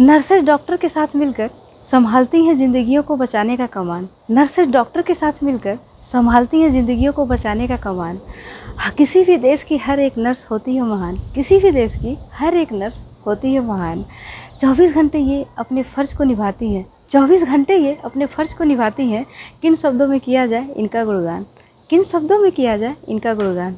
Nurses doctor के साथ मिलकर संभालती हैं जिंदगियों को बचाने का कमान। नर्सेज डॉक्टर के साथ मिलकर संभालती हैं जिंदगियों को बचाने का कमान। हाँ, किसी भी देश की हर एक नर्स होती है महान। किसी भी देश की हर एक नर्स होती है महान। चौबीस घंटे ये अपने फ़र्ज़ को निभाती हैं। चौबीस घंटे ये अपने फ़र्ज़ को निभाती हैं। किन शब्दों में किया जाए इनका गुणगान। किन शब्दों में किया जाए इनका गुणगान।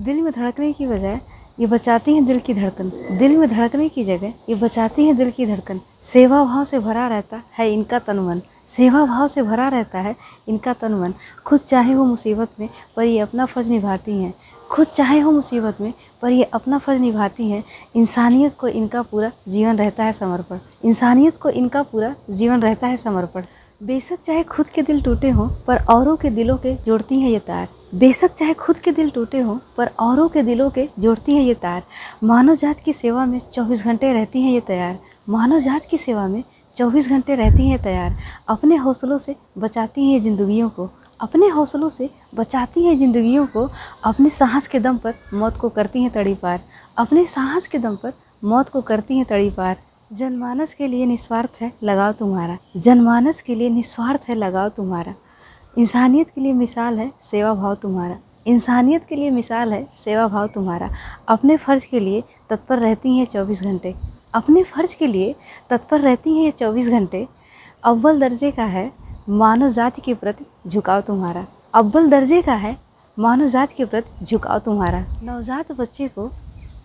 दिल में धड़कने की बजाय ये बचाती हैं दिल की धड़कन। दिल में धड़कने की जगह, ये बचाती हैं दिल की धड़कन। सेवा भाव से भरा रहता है इनका तन मन। सेवा भाव से भरा रहता है इनका तन मन। खुद चाहे हो मुसीबत में पर ये अपना फ़र्ज़ निभाती हैं। खुद चाहे हो मुसीबत में पर ये अपना फ़र्ज़ निभाती हैं। इंसानियत को इनका पूरा जीवन रहता है समर्पण। इंसानियत को इनका पूरा जीवन रहता है समर्पण। बेशक चाहे खुद के दिल टूटे हों पर औरों के दिलों के जोड़ती हैं ये तार। बेशक चाहे खुद के दिल टूटे हों, पर औरों के दिलों के जोड़ती हैं ये तार। मानव जात की सेवा में चौबीस घंटे रहती हैं ये तैयार। मानव जात की सेवा में चौबीस घंटे रहती हैं तैयार। अपने हौसलों से बचाती हैं ज़िंदगियों को। अपने हौसलों से बचाती हैं ज़िंदगियों को। अपने साहस के दम पर मौत को करती हैं तड़ी पार। अपने साहस के दम पर मौत को करती हैं तड़ी पार। जनमानस के लिए निस्वार्थ है लगाओ तुम्हारा। जनमानस के लिए निस्वार्थ है लगाओ तुम्हारा। इंसानियत के लिए मिसाल है सेवा भाव तुम्हारा। इंसानियत के लिए मिसाल है सेवा भाव तुम्हारा। अपने फ़र्ज़ के लिए तत्पर रहती हैं चौबीस घंटे। अपने फ़र्ज़ के लिए तत्पर रहती हैं ये चौबीस घंटे। अव्वल दर्जे का है मानव जाति के प्रति झुकाव तुम्हारा। अव्वल दर्जे का है मानव जाति के प्रति झुकाव तुम्हारा। नवजात बच्चे को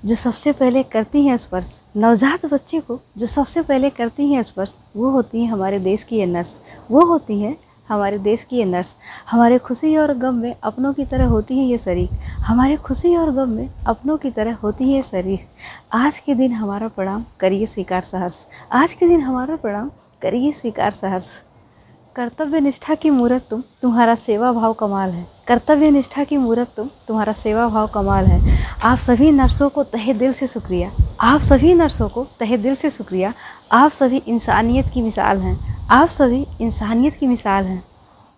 जो सबसे पहले करती हैं स्पर्श, नवजात बच्चे को जो सबसे पहले करती हैं स्पर्श, वो होती हैं हमारे देश की ये नर्स। वो होती हैं हमारे देश की ये नर्स हमारे खुशी और गम में अपनों की तरह होती है ये शरीक हमारे खुशी और गम में अपनों की तरह होती है ये शरीक आज के दिन हमारा प्रणाम करिए स्वीकार सहर्ष। आज के दिन हमारा प्रणाम करिए स्वीकार सहर्ष। कर्तव्य निष्ठा की मूर्त तुम, तुम्हारा सेवा भाव कमाल है। कर्तव्य निष्ठा की मूर्त तुम, तुम्हारा सेवा भाव कमाल है। आप सभी नर्सों को तहे दिल से शुक्रिया। आप सभी नर्सों को तहे दिल से शुक्रिया। आप सभी इंसानियत की मिसाल हैं। आप सभी इंसानियत की मिसाल हैं।